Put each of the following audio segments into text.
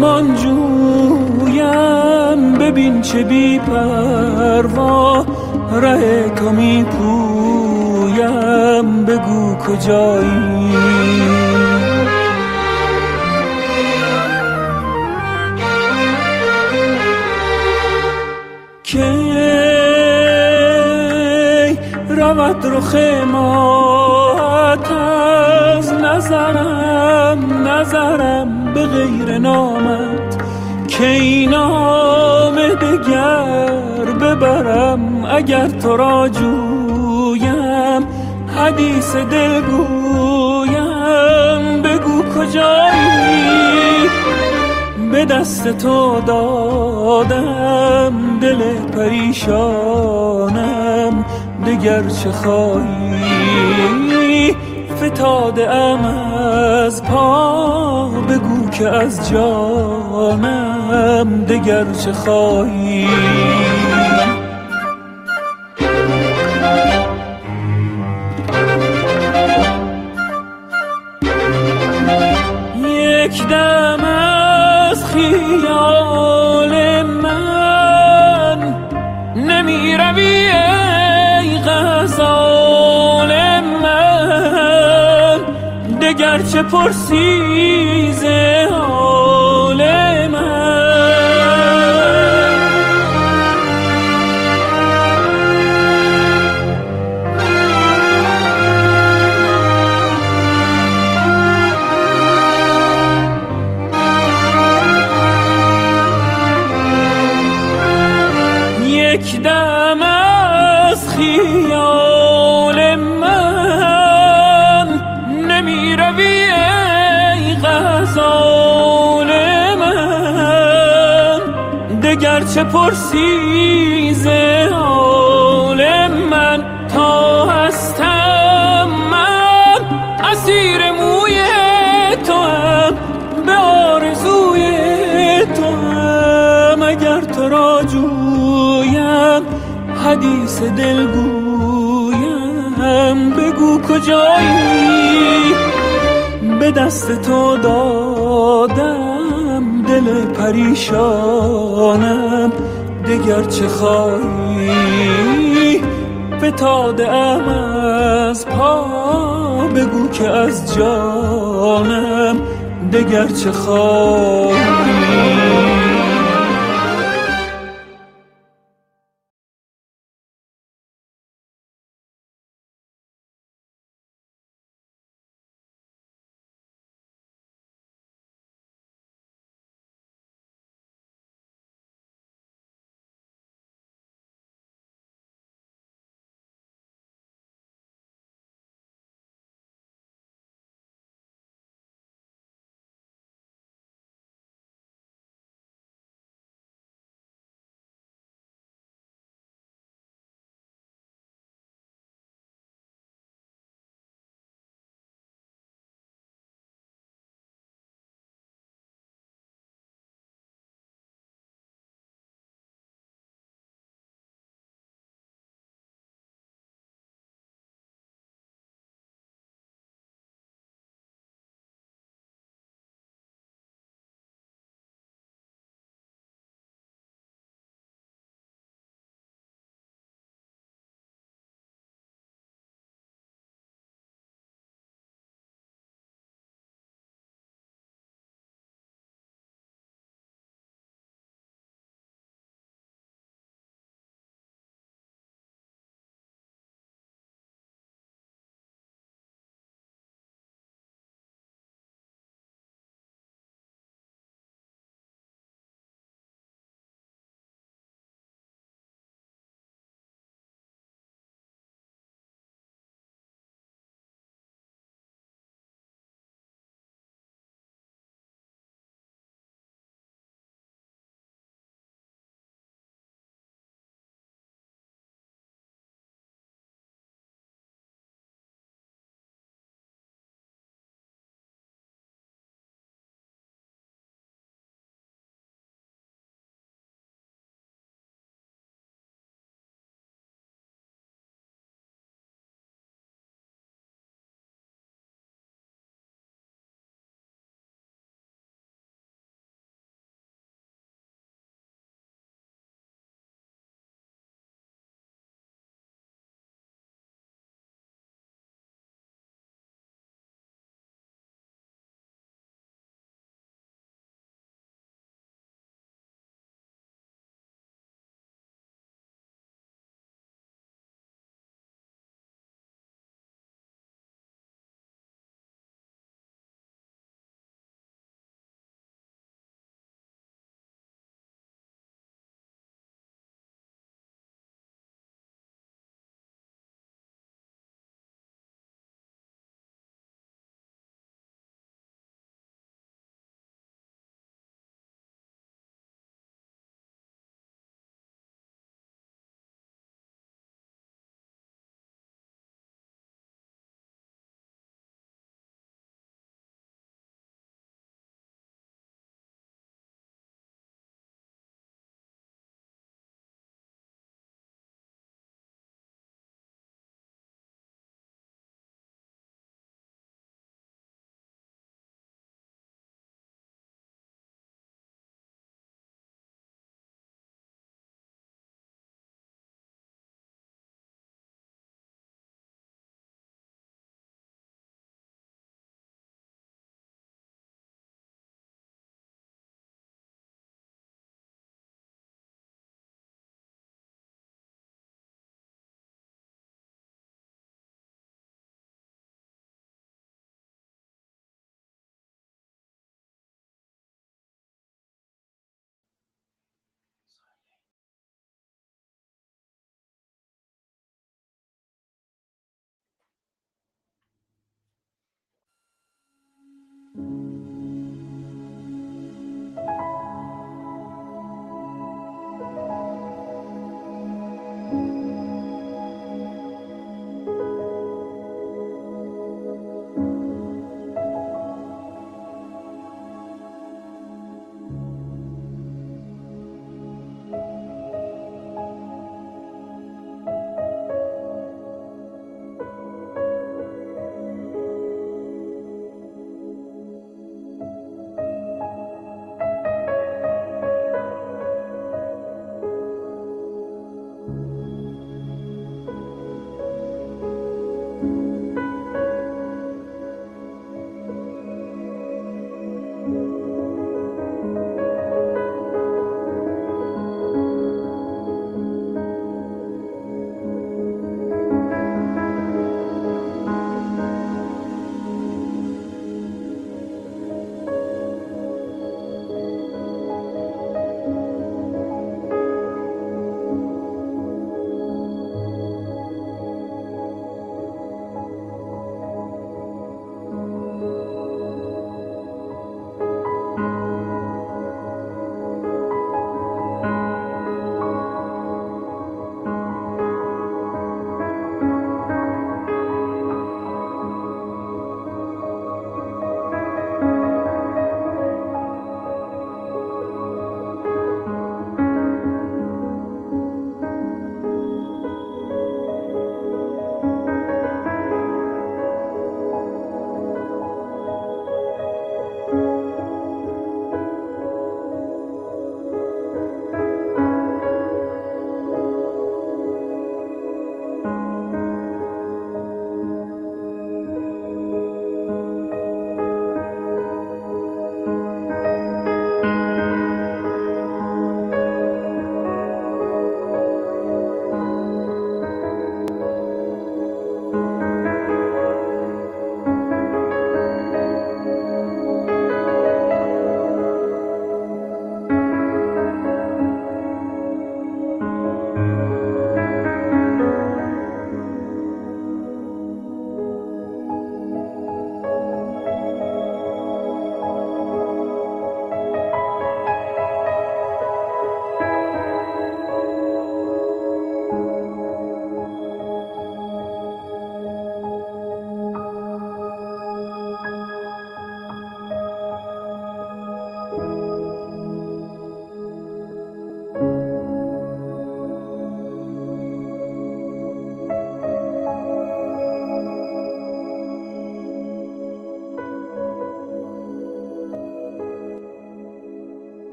آسمان جویم. ببین چه بی پروا ره تو می پویم بگو کجایی؟ کی رود رخ مات از نظرم نظرم به غیر نامت کی نام دگر ببرم اگر تو را جویم. حدیث دل گویم بگو کجایی؟ به دست تو دادم دل پریشانم دگر چه خواهی؟ فتاده ام از پا بگو که از جانم دگر چه خواهی؟ چه پرسی دگر چه پرسی ز حال من تا هستم من. اسیر موی تو هم به آرزوی تو هم. اگر تو را جویم حدیث دل گویم. بگو کجایی؟ به دست تو دادم. دل پریشانم دگر چه خواهی؟ فتاده ام از پا بگو که از جانم دگر چه خواهی؟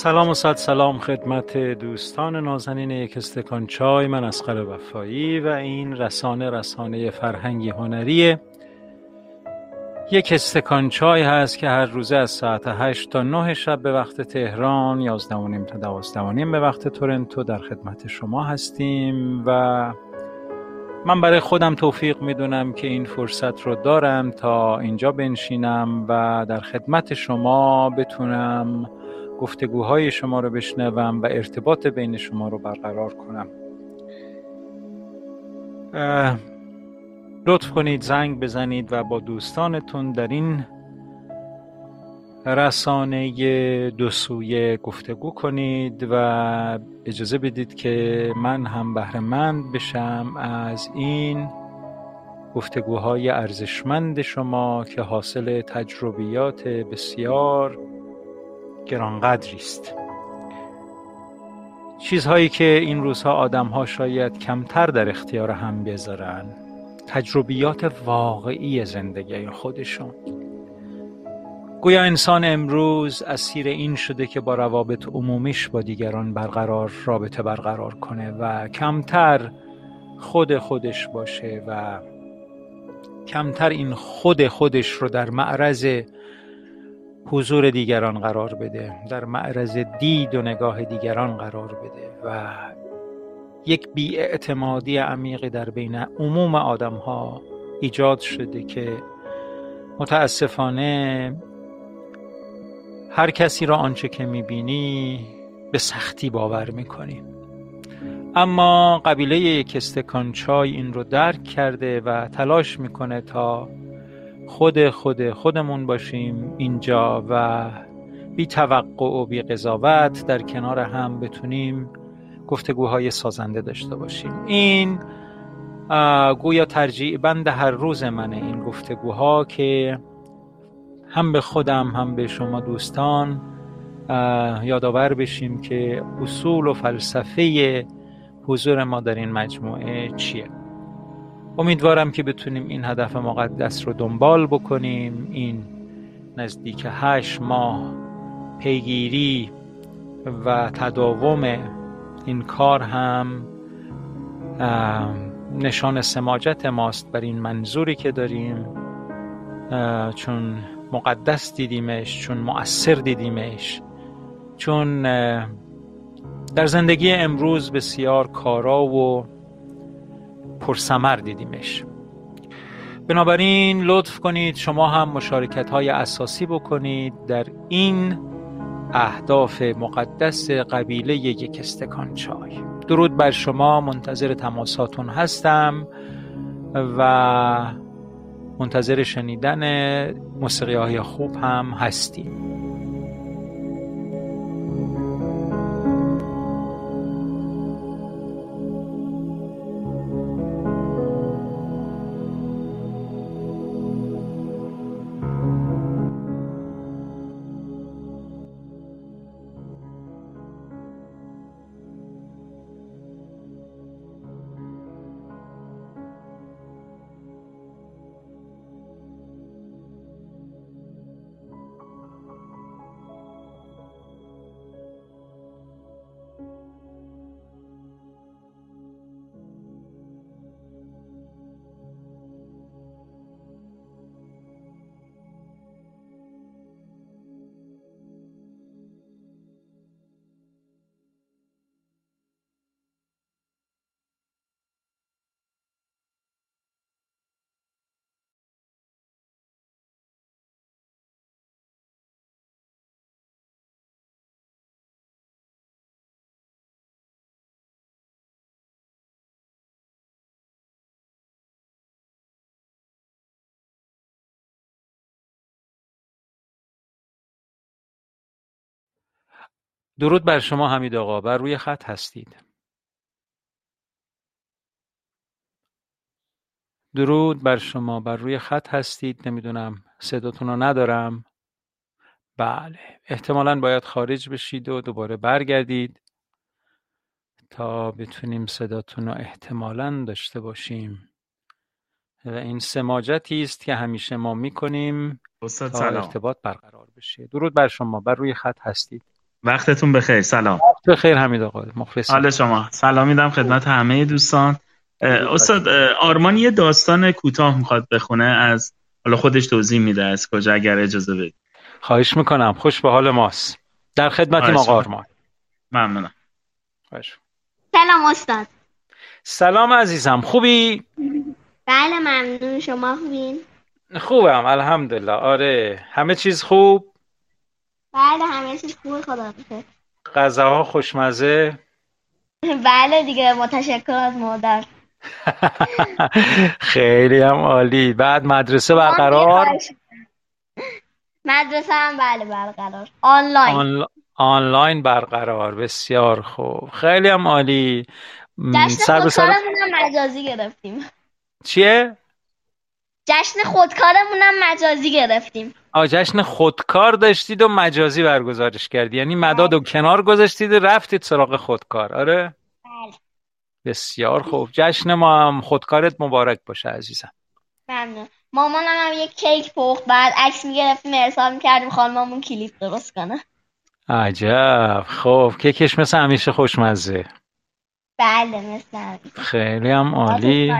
سلام و صد سلام خدمت دوستان نازنین یک استکان چای. من از وفایی و این رسانه رسانه فرهنگی هنریه یک استکان چای هست که هر روزه از ساعت 8 تا 9 شب به وقت تهران 11 و نیم تا 12 و نیم به وقت تورنتو در خدمت شما هستیم و من برای خودم توفیق می‌دونم که این فرصت رو دارم تا اینجا بنشینم و در خدمت شما بتونم گفتگوهای شما رو بشنوم و ارتباط بین شما رو برقرار کنم. لطف کنید زنگ بزنید و با دوستانتون در این رسانه دو سویه گفتگو کنید و اجازه بدید که من هم بهرهمند بشم از این گفتگوهای ارزشمند شما که حاصل تجربیات بسیار گرانقدری است. چیزهایی که این روزها آدمها شاید کمتر در اختیار هم بذارن تجربیات واقعی زندگی خودشون. گویا انسان امروز اسیر این شده که با روابط عمومیش با دیگران برقرار رابطه برقرار کنه و کمتر خود خودش باشه و کمتر این خود خودش رو در معرض حضور دیگران قرار بده. در معرض دید و نگاه دیگران قرار بده و یک بیاعتمادی عمیقی در بین عموم آدم ها ایجاد شده که متاسفانه هر کسی را آنچه که می‌بینی به سختی باور می‌کنی. اما قبیله یک استکان چای این رو درک کرده و تلاش می‌کنه تا خود خود خودمون باشیم اینجا و بی توقع و بی قضاوت در کنار هم بتونیم گفتگوهای سازنده داشته باشیم. این گویا ترجیع بند هر روز منه این گفتگوها که هم به خودم هم به شما دوستان یادآور بشیم که اصول و فلسفه حضور ما در این مجموعه چیه. امیدوارم که بتونیم این هدف مقدس رو دنبال بکنیم. این نزدیک هشت ماه پیگیری و تداوم این کار هم نشان سماجت ماست بر این منظوری که داریم. چون مقدس دیدیمش چون مؤثر دیدیمش چون در زندگی امروز بسیار کارا و پرسمر دیدیمش. بنابراین لطف کنید شما هم مشارکت های اساسی بکنید در این اهداف مقدس قبیله یک استکان چای. درود بر شما منتظر تماساتون هستم و منتظر شنیدن موسیقی های خوب هم هستیم. درود بر شما حمید آقا بر روی خط هستید. درود بر شما بر روی خط هستید. نمی‌دونم صداتون رو ندارم. بله احتمالا باید خارج بشید و دوباره برگردید تا بتونیم صداتون رو احتمالا داشته باشیم. و این سماجتی است که همیشه ما می‌کنیم تا ارتباط برقرار بشه. درود بر شما بر روی خط هستید. وقتتون بخیر. سلام. بخیر حمید آقا. مخلص حال شما. سلام میدم خدمت همه دوستان. استاد آرمان یه داستان کوتاه می‌خواد بخونه از حالا خودش توضیح میده از کجا اگر اجازه بدید. خواهش می‌کنم. خوش به حال ماست. در خدمت آقا آرمان. ممنونم. سلام استاد. سلام عزیزم. خوبی؟ بله ممنون. شما خوبین؟ خوبم. الحمدلله. آره. همه چیز خوب؟ بله همه چیز خوب خدا بخیر غذاها خوشمزه؟ بله دیگه متشکر از مادر. خیلی هم عالی. بعد مدرسه برقرار؟ مدرسه هم بله برقرار. آنلاین. آنلاین برقرار بسیار خوب. خیلی هم عالی. جشن خودکارمون هم مجازی گرفتیم. چیه؟ جشن خودکارمون هم مجازی گرفتیم. آ جشن خودکار داشتید و مجازی برگزارش کردی. یعنی مداد و کنار گذاشتید و رفتید سراغ خودکار. آره؟ بله. بسیار خوب. جشن ما هم خودکارت مبارک باشه عزیزم. ممنون. مامانم هم یک کیک پخت بعد عکس می‌گرفتیم ارسال می‌کردیم خانممون کلیپ درست کنه. عجب. خب کیکش مثل همیشه خوشمزه. بله مثل خیلی هم عالی.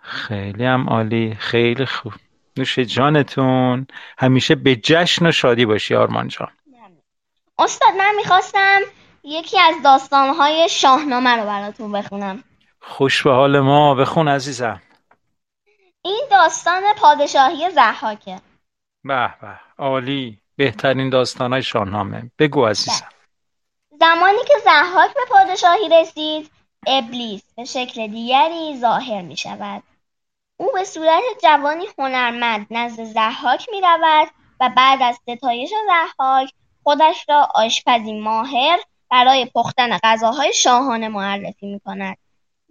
خیلی هم عالی. خیلی خوب. نوش جانتون همیشه به جشن و شادی باشی آرمان جان. استاد من می‌خواستم یکی از داستانهای شاهنامه رو براتون بخونم. خوش به حال ما. بخون عزیزم. این داستان پادشاهی زحاکه به به. عالی. بهترین داستانهای شاهنامه. بگو عزیزم. زمانی که زحاک به پادشاهی رسید ابلیس به شکل دیگری ظاهر می شود او به صورت جوانی هنرمند نزد زحاک می رود و بعد از ستایش زحاک خودش را آشپزی ماهر برای پختن غذاهای شاهانه معرفی می کند.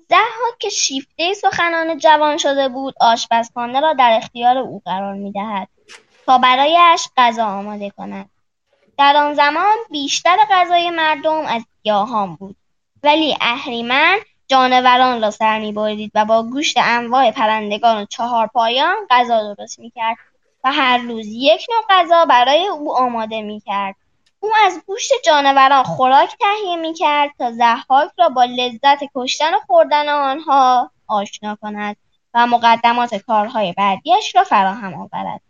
زحاک که شیفته سخنان جوان شده بود آشپزخانه را در اختیار او قرار می دهد تا برایش غذا آماده کند. در آن زمان بیشتر غذای مردم از گیاهان بود ولی اهریمن جانوران را سر می‌برید و با گوشت انواع پرندگان و چهارپایان غذا درست می‌کرد و هر روز یک نوع غذا برای او آماده می‌کرد. او از گوشت جانوران خوراک تهیه می‌کرد تا زحاک را با لذت کشتن و خوردن آنها آشنا کند و مقدمات کارهای بعدیش را فراهم آورد.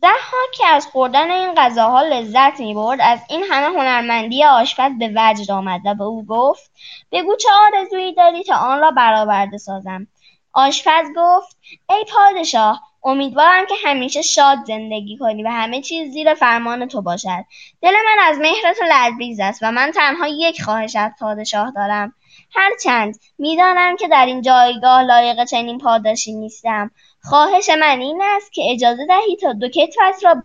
ضحاک که از خوردن این غذاها لذت می‌برد. از این همه هنرمندی آشپز به وجد آمد و به او گفت بگو چه آرزویی داری تا آن را برآورده سازم. آشپز گفت ای پادشاه امیدوارم که همیشه شاد زندگی کنی و همه چیز زیر فرمان تو باشد. دل من از مهر تو لرزیز است و من تنها یک خواهش از پادشاه دارم. هرچند می‌دانم که در این جایگاه لایق چنین پاداشی نیستم. خواهش من این است که اجازه دهی تا دو کتفت را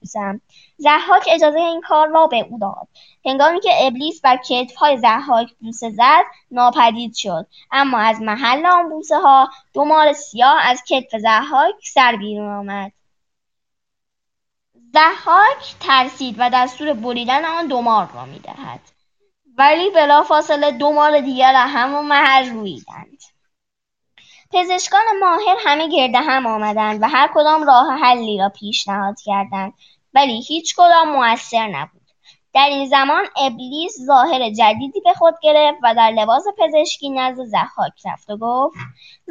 بوسم ضحاک اجازه این کار را به او داد. هنگامی که ابلیس بر کتفهای ضحاک بوسه زد ناپدید شد. اما از محل آن بوسه ها دو مار سیاه از کتف ضحاک سر بیرون آمد. ضحاک ترسید و دستور بریدن آن دو مار را می‌دهد. ولی بلافاصله دو مار دیگر را همون محل رویدند. پزشکان ماهر همه گرد هم آمدند و هر کدام راه حلی را پیشنهاد کردند ولی هیچ کدام موثر نبود. در این زمان ابلیس ظاهر جدیدی به خود گرفت و در لباس پزشکی نزد ضحاک رفت و گفت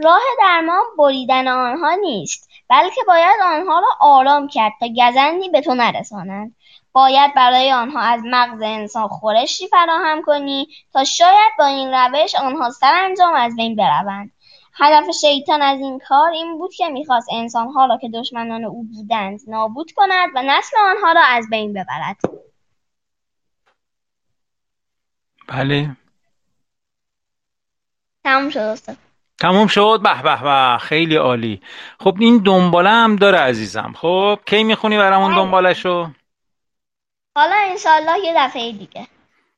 راه درمان بریدن آنها نیست بلکه باید آنها را آرام کرد تا گزندی به تو نرسانند باید برای آنها از مغز انسان خورشی فراهم کنی تا شاید با این روش آنها سرانجام از بین بروند. هدف شیطان از این کار این بود که می‌خواست انسانها را که دشمنان او بودند نابود کند و نسل آنها را از بین ببرد. بله. تموم شد استاد. تموم شد؟ به به به. خیلی عالی. خب این دنباله هم داره عزیزم. خب کی می‌خونی برامون بله. دنبالشو؟ حالا انشالله یه دفعه دیگه.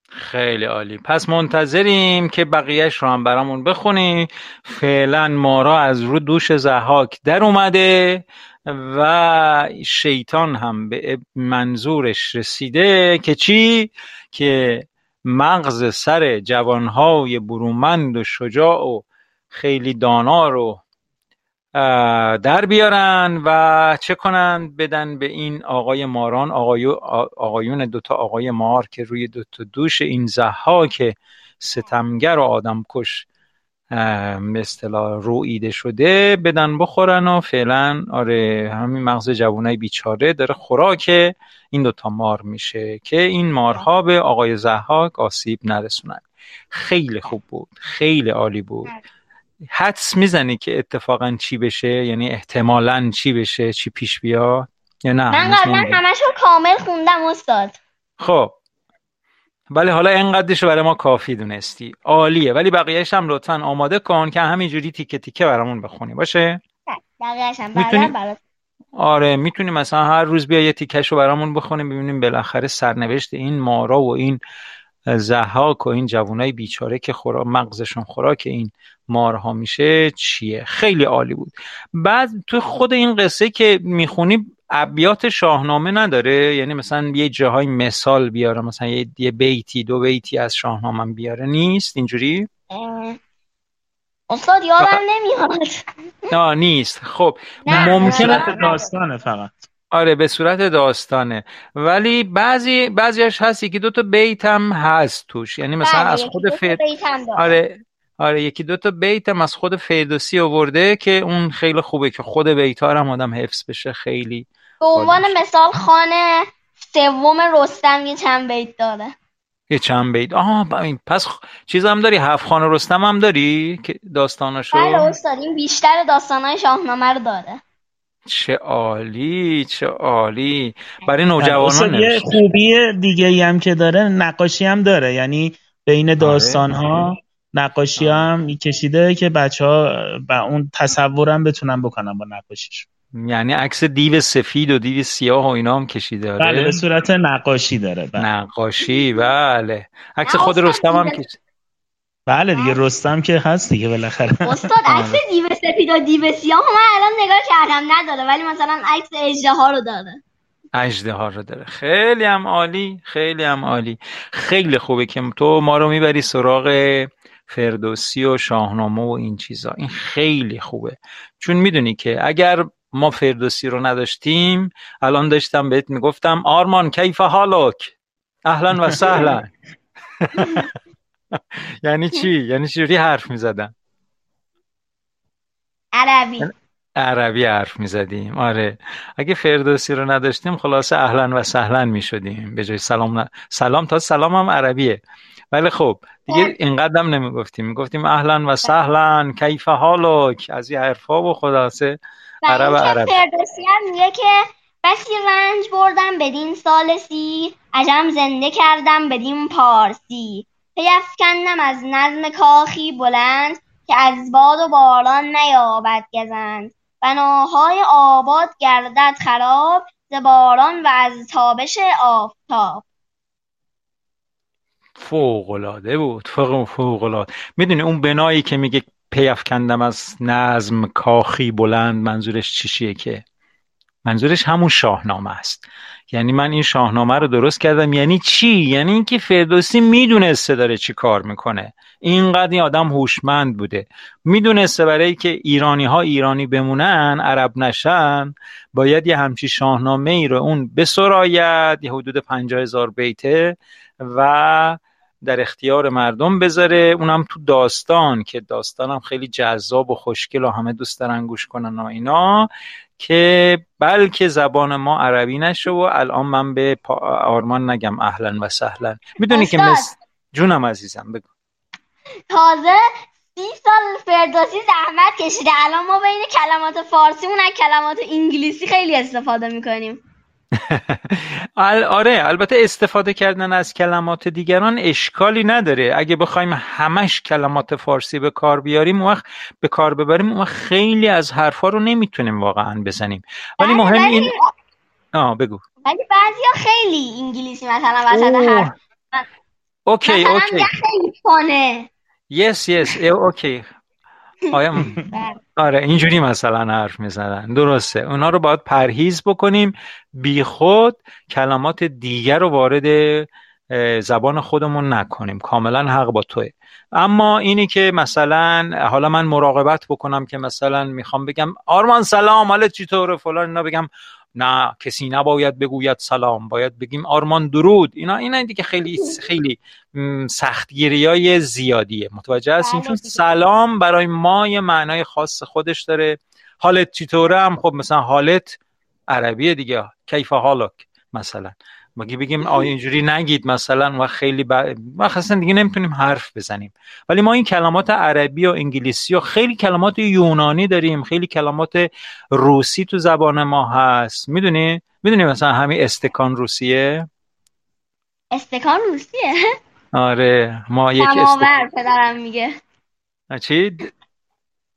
خیلی عالی پس منتظریم که بقیهش رو هم برامون بخونی فعلا مارا از رو دوش زحاک در اومده و شیطان هم به منظورش رسیده که چی؟ که مغز سر جوانهای برومند و شجاع و خیلی دانا رو در بیارن و چه کنن؟ بدن به این آقای ماران آقایون دوتا آقای مار که روی دوتا دوش این زها که ستمگر و آدم کش به اصطلاح رویده شده بدن بخورن و فعلا آره همین مغز جوانای بیچاره داره خوراک این دوتا مار میشه که این مارها به آقای زحاک آسیب نرسونن. خیلی خوب بود خیلی عالی بود. حدس می‌زنی که اتفاقا چی بشه؟ یعنی احتمالا چی بشه؟ چی پیش بیاد؟ یا نه؟ من قبلا همش رو کامل خوندم استاد. خب. ولی حالا اینقدرش برای ما کافی دونستی. عالیه. ولی بقیهش هم لطفا آماده کن که همینجوری تیکه تیکه برامون بخونی. باشه؟ بقیهش هم آره می‌تونی مثلا هر روز بیا یه تیکش رو برامون بخونیم. ببینیم بالاخره سرنوشت این مارا و این زحاک و این جوانای بیچاره که خورا مغزشون خوراک این مارها میشه چیه؟ خیلی عالی بود. بعد تو خود این قصه که می‌خونی ابیات شاهنامه نداره. یعنی مثلا یه جاهای مثال بیاره. مثلا یه بیتی دو بیتی از شاهنامه بیاره. نیست؟ اینجوری؟ استاد یادم نمیاد. نه نیست. خب ممکنه داستانه فقط. آره به صورت داستانه. ولی بعضی بعضیش هست یکی دو تا بیت هم هست توش. یعنی مثلا بله، از خود فر... آره آره یکی دو تا بیت هم از خود فردوسی آورده که اون خیلی خوبه که خود بیت ها هم آدم حفظ بشه خیلی به عنوان مثال خانه سوم رستم یه چند بیت داره. یه چند بیت. آها پس چیز هم داری؟ هفت خانه رستم هم داری که داستاناشو؟ بله استاد این بیشتر داستانهای شاهنامه رو داره. چه عالی چه عالی. برای نوجوانان یه خوبی دیگه هم که داره نقاشی هم داره. یعنی بین آره. داستان ها نقاشی هم کشیده که بچه ها با اون تصورم بتونن بکنن با نقاشیش یعنی عکس دیو سفید و دیو سیاه و اینا هم کشیده آره؟ بله به صورت نقاشی داره. بله. نقاشی بله. عکس خود رستم هم کشیده بله دیگه رستم که هست دیگه بالاخره. استاد عکس آره. دیو سفید و دیو سیاه من الان نگاه کردم نداره ولی مثلا عکس اژدها رو داره. اجده رو داره. خیلی هم عالی خیلی هم عالی. خیلی خوبه که تو ما رو می‌بری سراغ فردوسی و شاهنامه و این چیزا. این خیلی خوبه. چون می‌دونی که اگر ما فردوسی رو نداشتیم الان داشتم بهت می‌گفتم آرمان کیف حالک؟ اهلا و سهلا. یعنی چی؟ یعنی چجوری حرف می‌زدن؟ عربی. عربی حرف می‌زدیم. آره. اگه فردوسی رو نداشتیم خلاصه اهلا و سهلا می‌شدیم. به جای سلام ن... سلام تا سلام هم عربیه. ولی خب دیگه اینقدر نمی‌گفتیم. می‌گفتیم اهلا و سهلا. کیف حالک. از این حرفا و خلاصه عرب عرب. فردوسی هم میگه که بسی رنج بردم بدین سالسی عجم زنده کردم بدین پارسی. پیفکندم از نظم کاخی بلند که از باد و باران نیابد گزند. بناهای آباد گردد خراب ز باران و از تابش آفتاب. فوقلاده بود فوق می‌دونی اون بنایی که میگه پیفکندم از نظم کاخی بلند منظورش چیشیه که؟ منظورش همون شاهنامه است. یعنی من این شاهنامه رو درست کردم. یعنی چی؟ یعنی اینکه فردوسی می‌دونسته داره چی کار می‌کنه. اینقدر این آدم هوشمند بوده. می‌دونسته برای که ایرانی ها ایرانی بمونن عرب نشن باید یه همچی شاهنامه ای رو اون بسراید یه حدود پنجاه هزار بیته و در اختیار مردم بذاره. اونم تو داستان که داستانم خیلی جذاب و خوشگل و همه دوست دارن گوش کنن و اینا. که بلکه زبان ما عربی نشه و الان من به آرمان نگم اهلا و سهلا. می‌دونی که مثل جونم عزیزم بگو. تازه سی سال فردوسی زحمت کشیده. الان ما بین کلمات فارسی اون کلمات انگلیسی خیلی استفاده می‌کنیم. آره البته استفاده کردن از کلمات دیگران اشکالی نداره. اگه بخوایم همش کلمات فارسی به کار بیاریم وقت به کار ببریم اون خیلی از حرفا رو نمی‌تونیم واقعا بزنیم. ولی مهم این آه بگو. ولی بعضیا خیلی انگلیسی مثلا وسط حرف okay okay. خیلی fun ه. yes yes okay. آیا آره اینجوری مثلا حرف می‌زنن درسته. اونا رو باید پرهیز بکنیم. بی خود کلمات دیگر رو وارد زبان خودمون نکنیم. کاملا حق با توه. اما اینی که مثلا حالا من مراقبت بکنم که مثلا می‌خوام بگم آرمان سلام حالت چطوره فلان اینا بگم نه کسی نباید بگوید سلام باید بگیم آرمان درود. اینا اینا دیگه خیلی خیلی سختگیری های زیادیه. متوجه هستیم چون سلام برای ما یه معنای خاص خودش داره. حالت چطوره؟ هم خب مثلا حالت عربیه دیگه. کیف حالک مثلا. مگه بگیم آیا اینجوری نگید مثلا و خیلی ب... ما اصلا دیگه نمی‌تونیم حرف بزنیم. ولی ما این کلمات عربی و انگلیسی و خیلی کلمات یونانی داریم خیلی کلمات روسی تو زبان ما هست. می‌دونی؟ می‌دونی مثلا همین استکان روسیه؟ استکان روسیه؟ آره ما یک سماور پدرم میگه. چی؟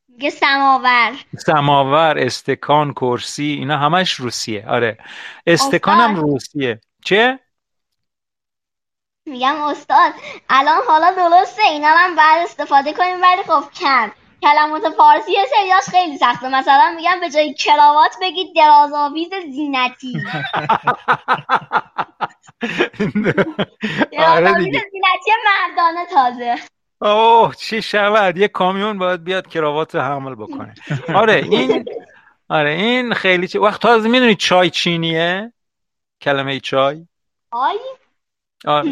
میگه سماور. سماور استکان کرسی اینا همش روسیه. آره. استکان هم روسیه. چه؟ میگم استاد الان حالا درسته اینا هم بعد استفاده کنیم ولی خب کم. کلمات فارسی سریاش خیلی سخته. مثلا میگم به جای کراوات بگید درازآویز زینتی. درازآویز زینتی مردانه تازه. اوه چی شود؟ یه کامیون باید بیاد کراوات حمل بکنه. آره این آره این خیلی چی وقت تازه می‌دونی چای چینیه؟ کلمه چای؟ آی؟ آره.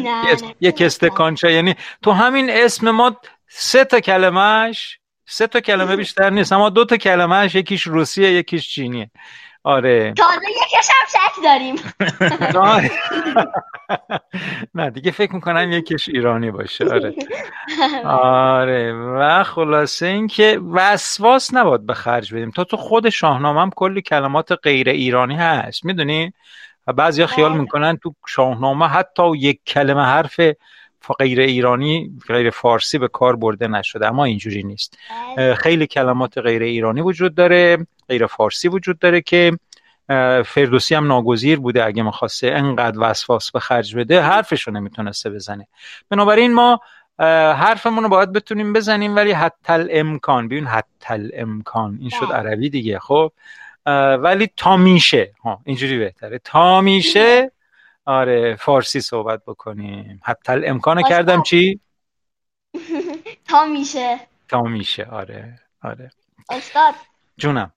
یک استکان چای یعنی تو همین اسم ما سه تا کلمهش سه تا کلمه بیشتر نیست اما دو تا کلمهش یکیش روسیه یکیش چینیه. آره. تازه یکیش هم شک داریم. نه دیگه فکر می‌کنم یکیش ایرانی باشه. آره. آره. و خلاصه اینکه وسواس نباید به خرج بدیم. تا تو خود شاهنامه هم کلی کلمات غیر ایرانی هست. می‌دونی؟ و بعضیا خیال بله. می‌کنن تو شاهنامه حتی یک کلمه حرف غیر ایرانی غیر فارسی به کار برده نشده اما اینجوری نیست بله. خیلی کلمات غیر ایرانی وجود داره غیر فارسی وجود داره که فردوسی هم ناگزیر بوده اگه می‌خواسته انقدر وسواس به خرج بده حرفش رو نمی‌تونسته بزنه بنابراین ما حرفمون رو باید بتونیم بزنیم ولی حتی امکان ببین حتی امکان این شد بله. عربی دیگه خب ولی تا میشه. ها اینجوری بهتره. تا میشه. آره فارسی صحبت بکنیم. حتی امکان کردم چی؟ تا میشه. تا میشه. آره آره. استاد. جونم.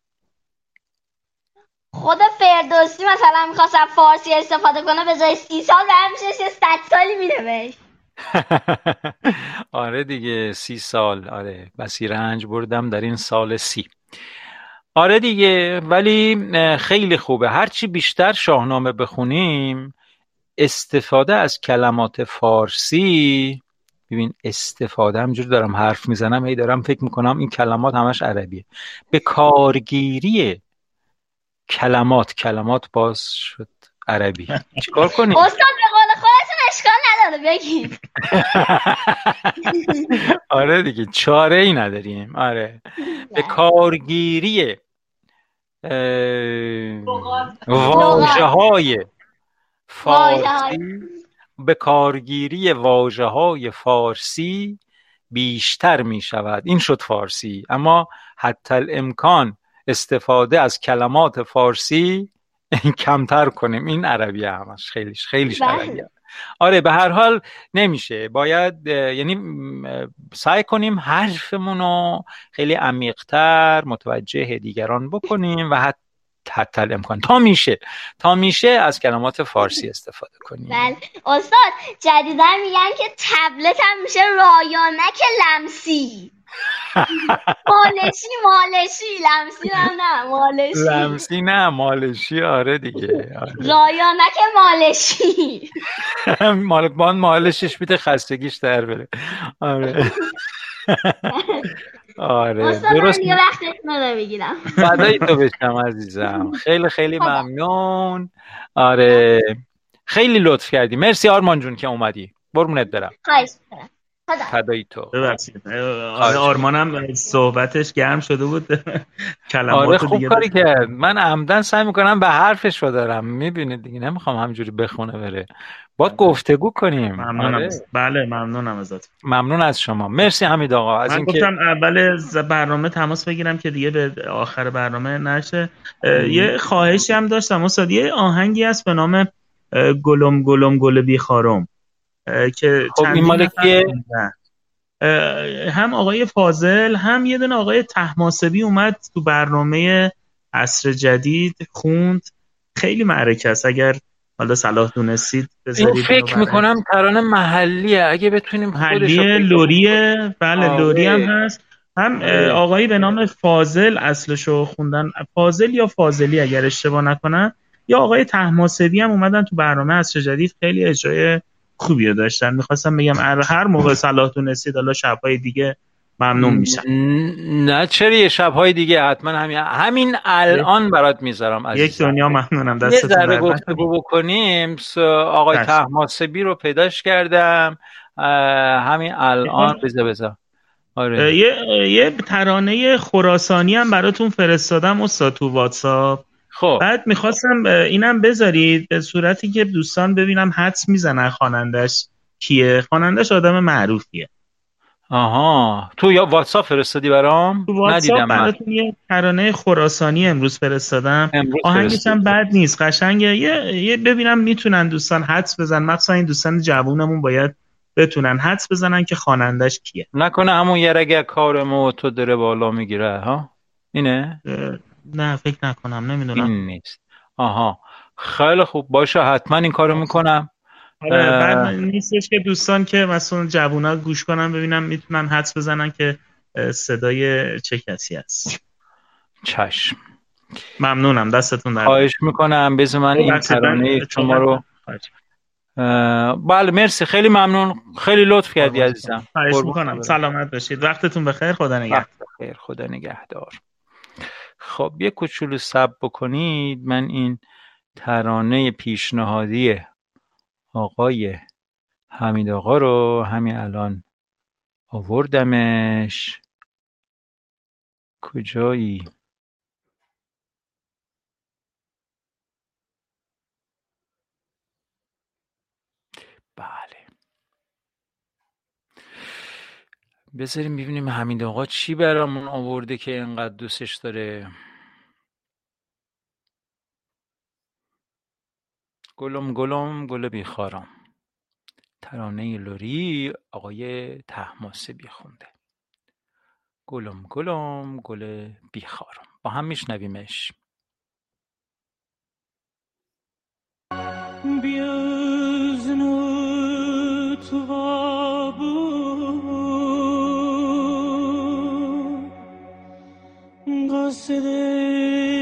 خود فردوسی مثلا می‌خواست فارسی استفاده کنه به جای سی سال به میشه ست سالی میده آره دیگه سی سال. آره بسی رنج بردم در این سال سی. آره دیگه ولی خیلی خوبه. هرچی بیشتر شاهنامه بخونیم استفاده از کلمات فارسی ببین استفاده همجور دارم حرف می‌زنم هی دارم فکر می‌کنم این کلمات همش عربیه. به کارگیری کلمات کلمات باز شد عربی. چیکار کنیم؟ استاد به قول خودتون اشکال نداره بگید آره دیگه چاره ای نداریم. آره. به کارگیری واجه های فارسی به کارگیری واجه های فارسی بیشتر می شود این شد فارسی. اما حتی الامکان استفاده از کلمات فارسی کمتر کنیم. این عربی همش. خیلیش خیلیش بله. عربی آره به هر حال نمیشه. باید یعنی سعی کنیم حرفمون رو خیلی عمیقتر متوجه دیگران بکنیم و حتی حتی امکان تا میشه تا میشه از کلمات فارسی استفاده کنیم. بله. استاد جدیدا میگن که تبلت هم میشه رایانک لمسی. مالشی مالشی لمسی هم نه مالشی. لمسی نه مالشی آره دیگه آره. رایانک مالشی. مالکبان مالشش بیده خستگیش در بره. آره. آره درست یه وقت بگیرم. فدای تو بشم عزیزم. خیلی خیلی ممنون. آره. خیلی لطف کردی. مرسی آرمان جون که اومدی. برمونت برم. خواهش فدای تو ببخشید. آره آرمانم صحبتش گرم شده بود. کلمات آره خوب کاری کرد. من عمدن سعی می‌کنم به حرفش رو دارم. می‌بینید دیگه نمی‌خوام همجوری بخونه بره. باید گفتگو کنیم. ممنونم. آره. بله ممنونم ازت. ممنون از شما. مرسی حمید آقا. از من گفتم اول برنامه تماس بگیرم که دیگه به آخر برنامه نشه. یه خواهشی هم داشتم استاد. یه آهنگی هست به نام گلم گلم گل بی خارم. که خب این مال هم آقای فاضل هم یه دونه آقای تحماسبی اومد تو برنامه عصر جدید خوند. خیلی معرکه است. اگر حالا صلاح دونستید این فکر می‌کنم ترانه محلیه. اگه بتونیم محلی لوریه. بله آره. لوری هم هست. هم. آقایی به نام فاضل اصلشو خوندن. فاضل یا فاضلی اگر اشتباه نکنم. یا آقای تحماسبی هم اومدن تو برنامه عصر جدید. خیلی اجرای خوبی رو داشتن. می‌خواستم بگم هر موقع صلاح دونستید حالا شبهای دیگه ممنون میشم. نه چرا یه شبهای دیگه؟ حتما همین همین الان برات می‌ذارم یک دنیا ممنونم دستتون یه ذره گفتگو بکنیم. آقای تحماسبی رو پیداش کردم. همین الان بذار بذار. آره. یه یه ترانه خراسانی هم براتون فرستادم استاد تو واتساپ. خب. بعد می‌خواستم اینم بذارید به صورتی که دوستان ببینم حدس می‌زنن خوانندش کیه. خوانندش آدم معروفیه. آها. تو یا واتساپ فرستادی برام؟ تو واتساپ براتون یه ترانه خراسانی امروز فرستادم. آهنگش هم بد نیست قشنگه. یه, یه ببینم می‌تونن دوستان حدس بزن مخصوصا این دوستان جوونمون باید بتونن حدس بزنن که خوانندش کیه. نکنه همون یرگه کار تو داره بالا می‌گیره ها؟ اینه؟ نه فکر نکنم نمی‌دونم. این نیست. آها. خیلی خوب. باشه حتما این کارو می‌کنم. آره نیستش که دوستان که مثلا جوونا گوش کنن ببینم می‌تونن حدس بزنن که صدای چه کسی هست. چشم. ممنونم. دستتون در خواهش می‌کنم. بذار من این ترانه شما رو بله مرسی. خیلی ممنون. خیلی لطف کردی عزیزم. خواهش می‌کنم. سلامت باشید. وقتتون بخیر. خدا نگهدار. خدا نگهدار. خب یه کوچولو سب بکنید. من این ترانه پیشنهادی آقای حمید آقا رو همین الان آوردمش. کجایی بله بذاریم ببینیم حمید آقا چی برامون آورده که اینقدر دوستش داره. گلم گلم گل بیخارم. ترانه لوری آقای تحماسبی خونده گلم گلم گل بیخارم. با هم میشنویمش. City.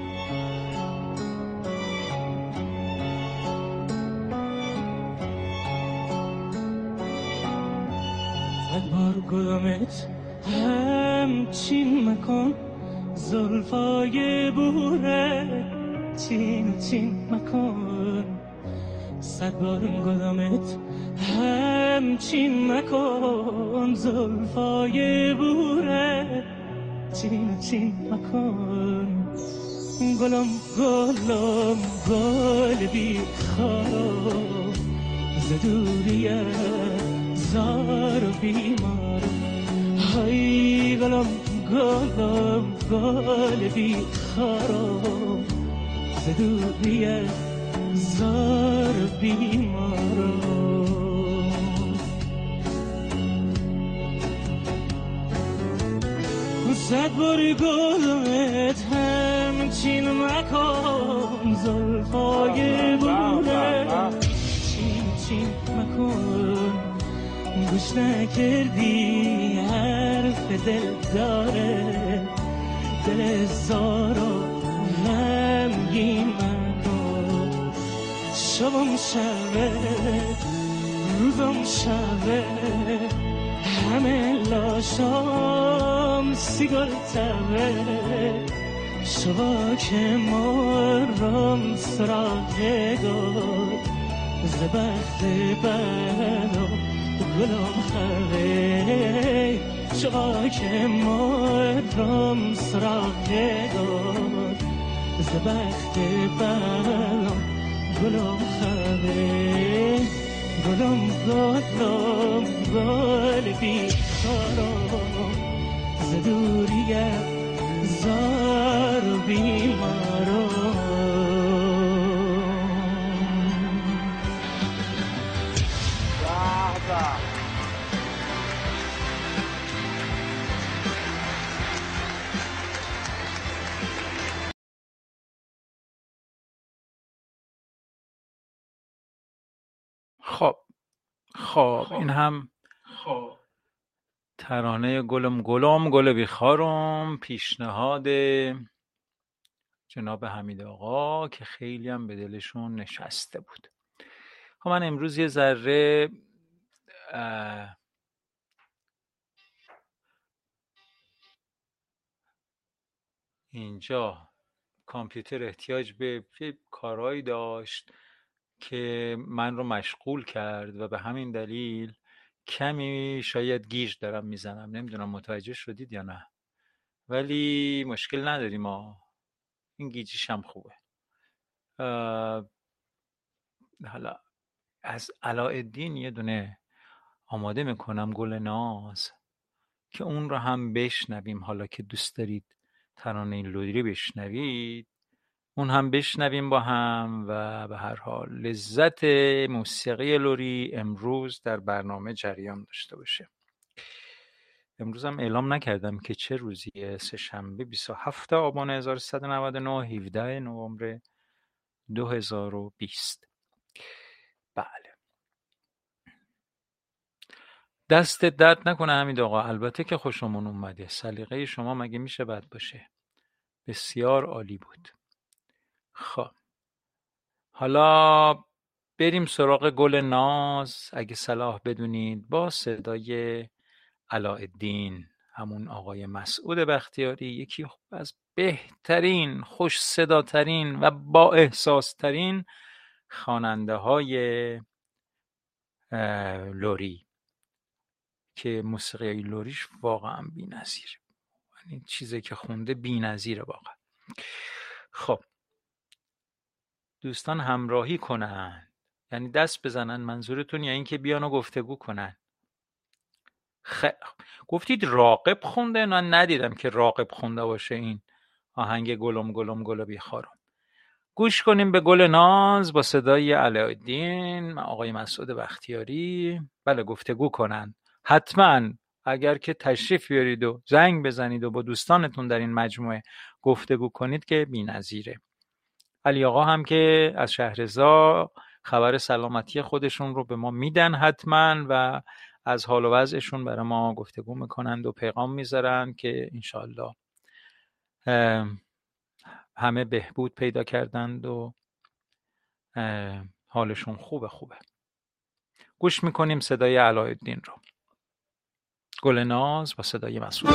صد بار گلمت همچین مکن زلفای بوره. چین چین مکن گلم گلم گل بی خار زدوری زار و بیمار. های گلم گلم گل بی خار زدوری زار و بیمار صد باری گلت همچین مکن زلفای بوره چین چین مکن گوش نکردی حرف دل داره. دل زارو شبم شبه روزم شبه همه لاشام سیگار تبه. شبا که مارم سراغ گل ز بخت بلا گلم خره شبا که مارم سراغ گل ز بخت بلا گلم خره گلم گلم گل بیکارم. ز دوریت زار و خب این هم خب. ترانه گلم گلم گل بیخارم پیشنهاد جناب حمید آقا که خیلی هم به دلشون نشسته بود. خب من امروز یه ذره اینجا کامپیوتر احتیاج به کارهایی داشت. که من رو مشغول کرد و به همین دلیل کمی شاید گیج دارم می‌زنم. نمی‌دونم متوجه شدید یا نه. ولی مشکل نداریم ما این گیجیش هم خوبه. حالا از علاءالدین یه دونه آماده می‌کنم گل ناز که اون رو هم بشنویم. حالا که دوست دارید ترانه لودری بشنوید. اون هم بشنویم با هم و به هر حال لذت موسیقی لوری امروز در برنامه جریان داشته باشه. امروز هم اعلام نکردم که چه روزیه؟ سهشنبه 27 آبان 1399 17 نوامبر 2020 بله. دست درد نکنه همین آقا. البته که خوشمون اومده. سلیقه شما مگه میشه بد باشه؟ بسیار عالی بود. خب. حالا بریم سراغ گل ناز. اگه صلاح بدونید با صدای علاءالدین همون آقای مسعود بختیاری یکی از بهترین خوش صداترین و با احساسترین خواننده های لوری. که موسیقی لوریش واقعا بی نظیر یعنی چیزی که خونده بی نظیره واقعا. خب. دوستان همراهی کنن یعنی دست بزنن منظورتون یا اینکه بیان و گفتگو کنن. خ... گفتید راقب خونده؟ نه ندیدم که راقب خونده باشه این آهنگ گلم گلم گل بیخارم گوش کنیم به گل ناز با صدای علاءالدین آقای مسعود بختیاری. بله گفتگو کنن. حتما اگر که تشریف بیارید و زنگ بزنید و با دوستانتون در این مجموعه گفتگو کنید که نظیره علی آقا هم که از شهرزا خبر سلامتی خودشون رو به ما میدن حتما و از حال و وضعشون برای ما گفتگو می‌کنند و پیغام می‌ذارن که انشالله همه بهبود پیدا کردند و حالشون خوبه خوبه. گوش می‌کنیم صدای علایالدین رو. گل ناز با صدای مسئول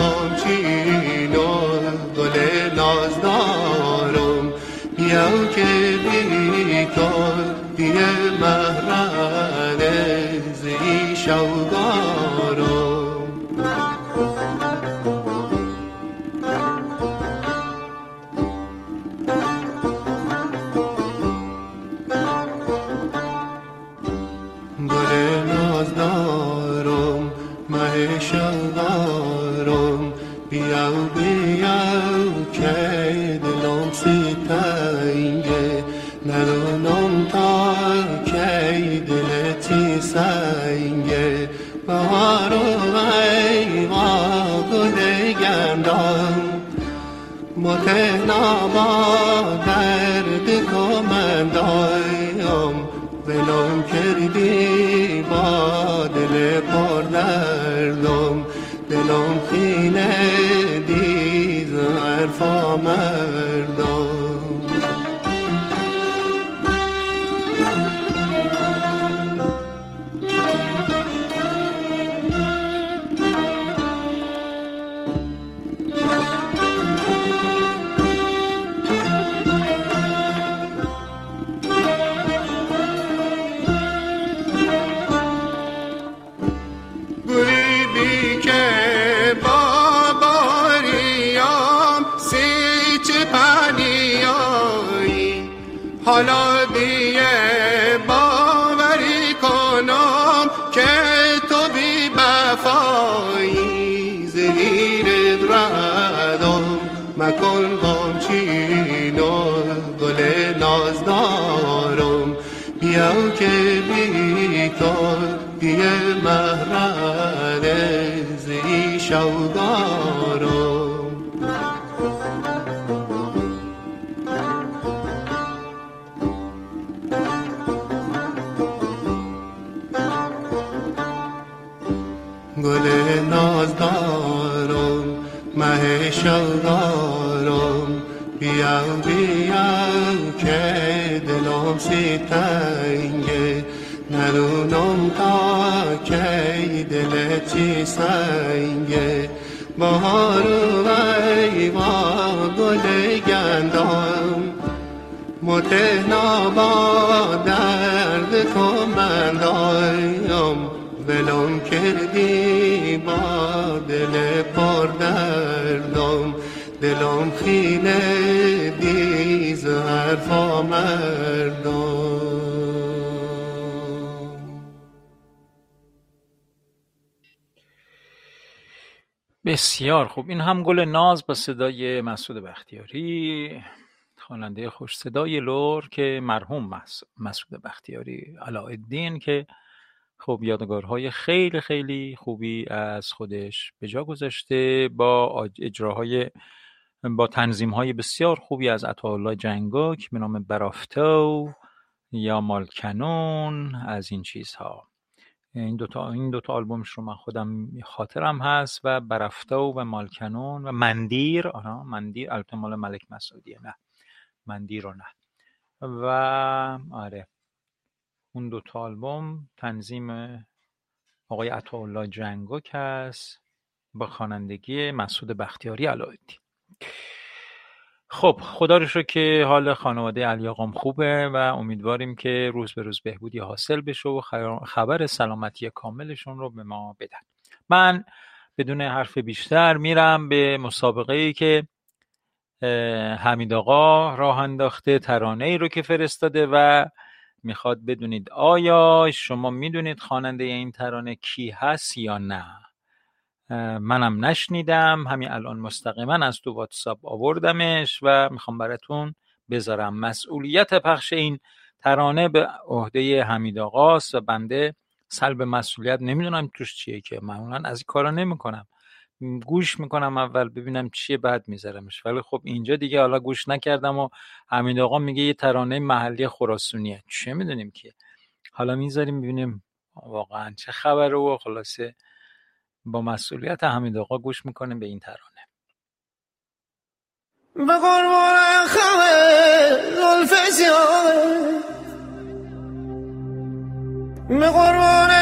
همچینان گل ناز دارم. بیاو که تو دیه مهرانه زی شوگان. نابا درد گمندایم ولم کردی با دل پر دردم. دلم خیلی دیز عرفامه. شوگارو گل نازدارم، مه شوگارم بیا بیا که دلم سی تنگه. نرونم تا چی سنگ بهار و ایوا گل گندم. متنا با درد کمندایم ولم کردی با دل پر دردم. دلم خیلی دیز حرفا مردم. بسیار خوب. این هم گل ناز با صدای مسعود بختیاری. خواننده خوش صدای لور که مرحوم مسعود بختیاری علاءالدین که خب یادگارهای خیلی خیلی خوبی از خودش به جا گذاشته با اجراهای با تنظیم های بسیار خوبی از عطاالله جنگاک به نام برافتو یا مالکنون از این چیزها. این دوتا این دوتا آلبومش رو من خودم خاطرم هست و برفتو و مالکنون و مندیر آها مندیر البته مال ملک مسعودیه نه مندیر رو نه. و آره اون دو تا آلبوم تنظیم آقای عطاالله جنگوک هست با خوانندگی مسعود بختیاری علایالدین خب خدا رو شکر که حال خانواده علی آقام خوبه و امیدواریم که روز به روز بهبودی حاصل بشه و خبر سلامتی کاملشون رو به ما بدن. من بدون حرف بیشتر میرم به مسابقه ای که حمید آقا راه انداخته ترانه ای رو که فرستاده و می‌خواد بدونید آیا شما می‌دونید خواننده این ترانه کی هست یا نه. منم نشنیدم. همین الان مستقیما از تو واتساپ آوردمش و می‌خوام براتون بذارم. مسئولیت پخش این ترانه به عهده حمید آقاست و بنده سلب مسئولیت نمی‌دونم توش چیه که معمولا از این کارا نمی‌کنم. گوش می‌کنم اول ببینم چیه بعد میذارمش. ولی خب اینجا دیگه حالا گوش نکردم و حمید آقا میگه یه ترانه محلی خراسونیه. چه می‌دونیم که؟ حالا می‌ذاریم ببینیم واقعا چه خبره و خلاصه با مسئولیت حمید آقا گوش می‌کنیم به این ترانه. به قربان به قربان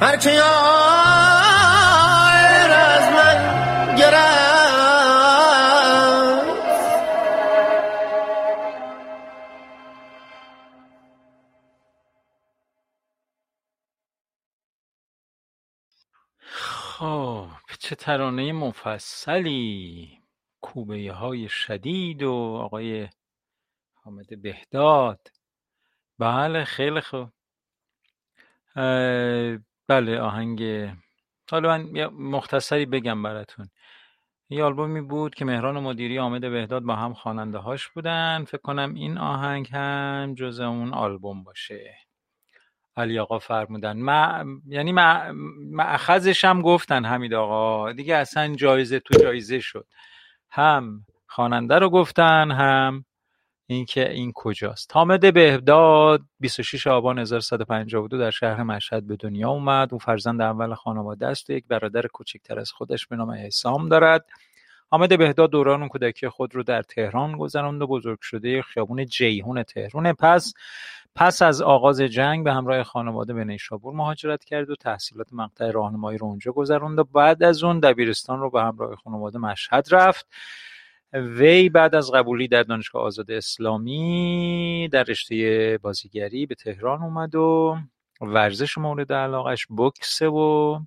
هر که یار از من گرفت خب چه ترانه مفصلی. کوبه های شدید و آقای حامد بهداد. بله خیلی خوب. بله آهنگ. حالا من مختصری بگم براتون. یه آلبومی بود که مهران مدیری حامد بهداد با هم خواننده هاش بودن. فکر کنم این آهنگ هم جز اون آلبوم باشه. علی آقا فرمودن. ما یعنی ما مأخذش هم گفتن حمید آقا. دیگه اصلا جایزه تو جایزه شد. هم خواننده رو گفتن هم اینکه این کجاست. حامد بهداد 26 آبان 1152 در شهر مشهد به دنیا اومد. او فرزند اول خانواده است و یک برادر کوچکتر از خودش به نام حسام دارد. حامد بهداد دوران کودکی خود رو در تهران گذراند و بزرگ شده خیابون جیهون تهران. پس پس از آغاز جنگ به همراه خانواده به نیشابور مهاجرت کرد و تحصیلات مقطع راهنمایی رو اونجا گذراند و بعد از اون دبیرستان رو به همراه خانواده مشهد رفت. وی بعد از قبولی در دانشگاه آزاد اسلامی در رشته بازیگری به تهران اومد و ورزش مورد علاقش بوکسه و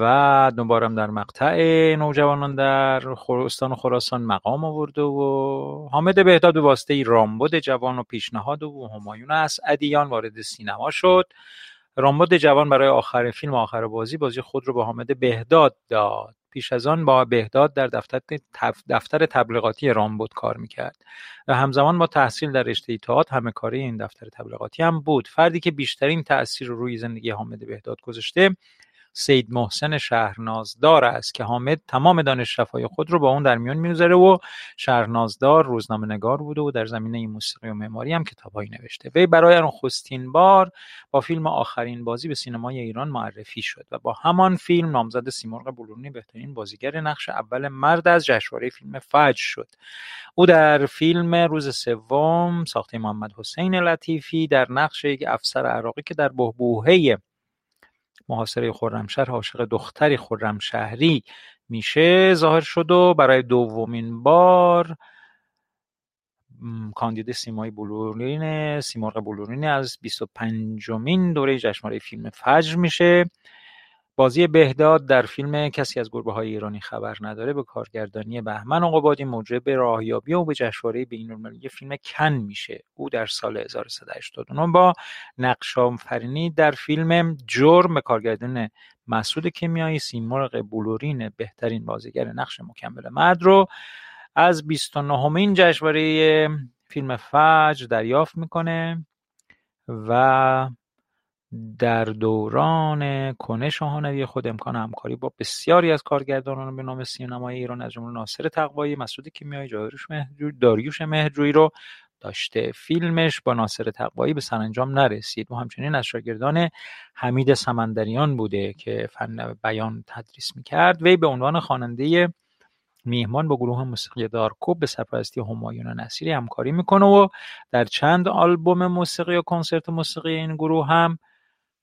و دوبارم در مقطع نوجوانان در استان خراسان مقام آورده و حامد بهداد به واسطه رامبد جوان و پیشنهاد و همایون اسعدیان وارد سینما شد. رامبد جوان برای آخر فیلم آخر بازی بازی خود رو به حامد بهداد داد. پیش از آن با بهداد در دفتر, دفتر تبلیغاتی رامبد کار می‌کرد و همزمان با تحصیل در رشته تئاتر همه کاری این دفتر تبلیغاتی هم بود. فردی که بیشترین تأثیر رو روی زندگی حامد بهداد گذاشته سید محسن شهرنازدار است که حامد تمام دانش شفای خود رو با اون در میان می‌گذاره و شهرنازدار روزنامه نگار بوده و در زمینه موسیقی و معماری هم کتابهایی نوشته. وی برای نخستین بار با فیلم آخرین بازی به سینمای ایران معرفی شد و با همان فیلم نامزد سیمرغ بلورنی بهترین بازیگر نقش اول مرد از جشنواره فیلم فجر شد. او در فیلم روز سوم ساخته محمد حسین لطیفی در نقش یک افسر عراقی که در بهبوهه محاصره خرمشهر عاشق دختری خرمشهری میشه. ظاهر شد و برای دومین بار کاندید سیمای بلورین سیمرغ بلورین از 25 مین دوره جشنواره فیلم فجر میشه. بازی بهداد در فیلم کسی از گربه های ایرانی خبر نداره به کارگردانی بهمن قبادی موجب راهیابی و به جشنواره بین‌المللی فیلم کن میشه. او در سال 1389 با نقش آفرینی در فیلم جرم به کارگردان مسعود کیمیایی سیمرغ بلورین بهترین بازیگر نقش مکمل مرد رو از 29مین جشنواره فیلم فجر دریافت می‌کنه و در دوران کنش شاهنامه خود امکان همکاری با بسیاری از کارگردانان به نام سینمای ایران از جمله ناصر تقوایی، مسعود کیمیایی، داریوش مهرجویی رو داشته. فیلمش با ناصر تقوایی به سرانجام نرسید. و همچنین از شاگردان حمید سمندریان بوده که فن بیان تدریس می‌کرد. وی به عنوان خواننده میهمان با گروه موسیقی دارکوب به سرپرستی همایون نصیری همکاری می‌کنه و در چند آلبوم موسیقی و کنسرت موسیقی این گروه هم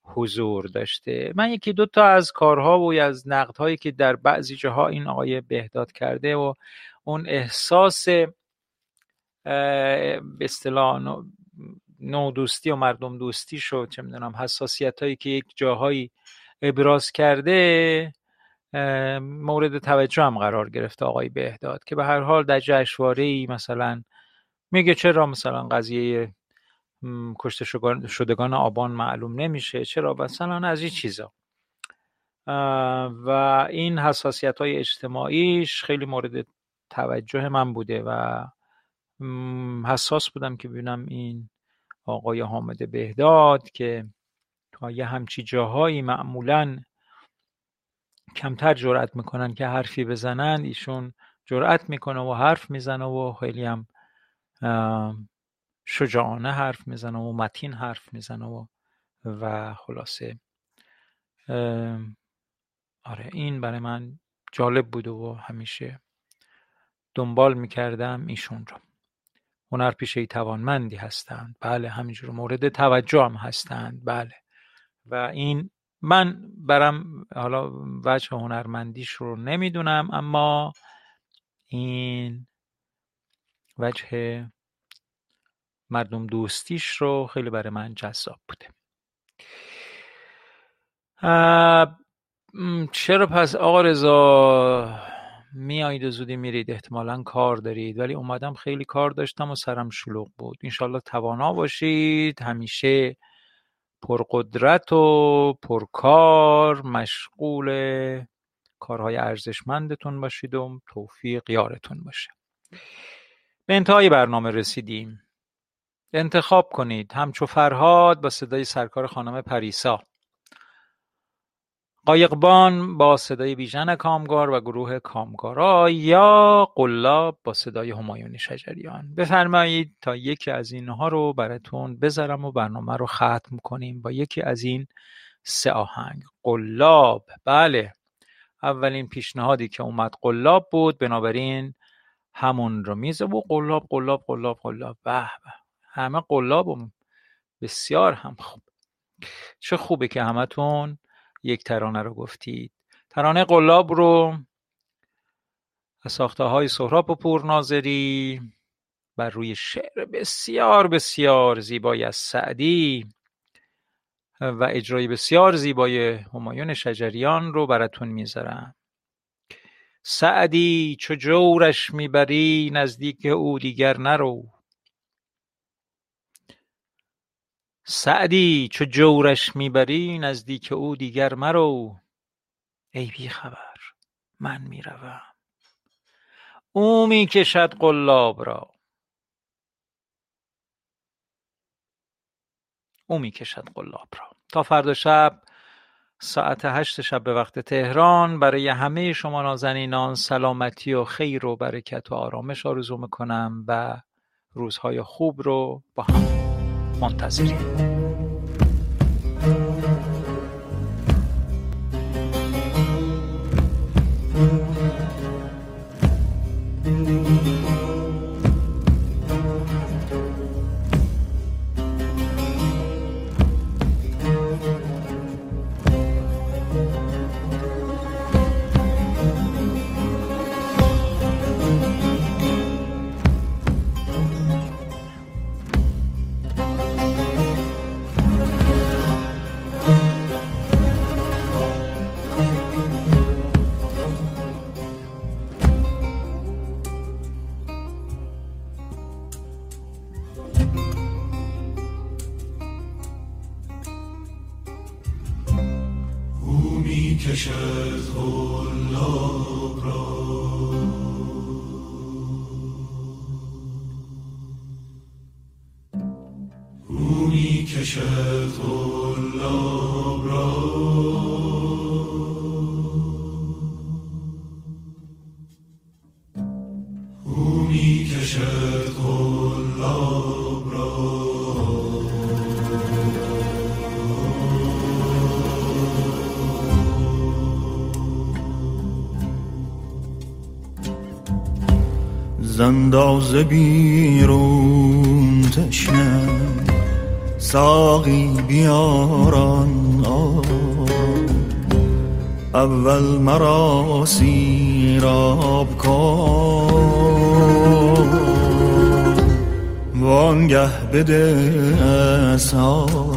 حضور داشته. من یکی دو تا از کارها و از نقدهایی که در بعضی جاها این آقای بهداد کرده و اون احساس به اصطلاح نودوستی و مردم دوستی شد چه می‌دونم حساسیت هایی که یک جاهایی ابراز کرده مورد توجه هم قرار گرفته آقای بهداد که به هر حال در جشنواره ای مثلا میگه چرا مثلا قضیه کشته شدگان آبان معلوم نمیشه. چرا؟ مثلا از این چیزا. و این حساسیت های اجتماعیش خیلی مورد توجه من بوده و حساس بودم که ببینم این آقای حامد بهداد که تا یه همچی جاهایی معمولا کمتر جرأت می‌کنن که حرفی بزنن ایشون جرأت می‌کنه و حرف می‌زنه و خیلی هم شجاعانه حرف می‌زنه و متین حرف می‌زنه و و خلاصه. آره این برای من جالب بوده و همیشه دنبال می‌کردم ایشون رو. هنرپیشه توانمندی هستند. بله همینجور مورد توجه هم هستند. بله. و این من برم حالا وجه هنرمندیش رو نمی‌دونم اما این وجه مردم دوستیش رو خیلی برای من جذاب بوده. چرا پس آقا رضا میایید و زودی میرید؟ احتمالا کار دارید. ولی اومدم خیلی کار داشتم و سرم شلوغ بود. انشالله توانا باشید. همیشه پرقدرت و پرکار مشغول کارهای ارزشمندتون باشید و توفیق یارتون باشه. به انتهای برنامه رسیدیم. انتخاب کنید. همچو فرهاد با صدای سرکار خانم پریسا. قایقبان با صدای بیژن کامگار و گروه کامگارا یا قلاب با صدای همایون شجریان. بفرمایید تا یکی از اینها رو براتون بذارم و برنامه رو ختم کنیم با یکی از این سه آهنگ. قلاب. بله. اولین پیشنهادی که اومد قلاب بود بنابراین همون رو میزه و قلاب قلاب قلاب قلاب. به به. همه قلاب بسیار هم خوب. چه خوبه که همتون یک ترانه رو گفتید. ترانه قلاب رو از ساخته های سهراب و پورناظری بر روی شعر بسیار بسیار زیبای از سعدی و اجرای بسیار زیبای همایون شجریان رو براتون می‌ذارم. سعدی چو جورش می‌بری نزدیک او دیگر نرو. سعدی چو جورش می‌بری نزدیک او دیگر مرو. ای خبر من می‌روم. او می‌کشد قلاب را. او می‌کشد قلاب را. تا فردا شب ساعت هشت شب به وقت تهران برای همه شما نازنینان سلامتی و خیر و برکت و آرامش آرزو می‌کنم و روزهای خوب رو با هم. منتظریم. انداز بیرون تشنه ساقی بیاران اول مرا سیراب کن وانگه بده اصحاب.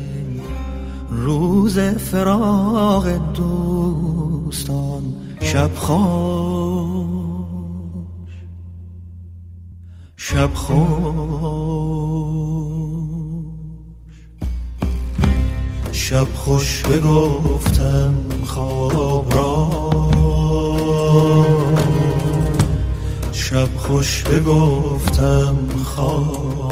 روز فراغ دوستان شب خوش. شب خوش. شب خوش بگفتم خواب را. شب خوش بگفتم خواب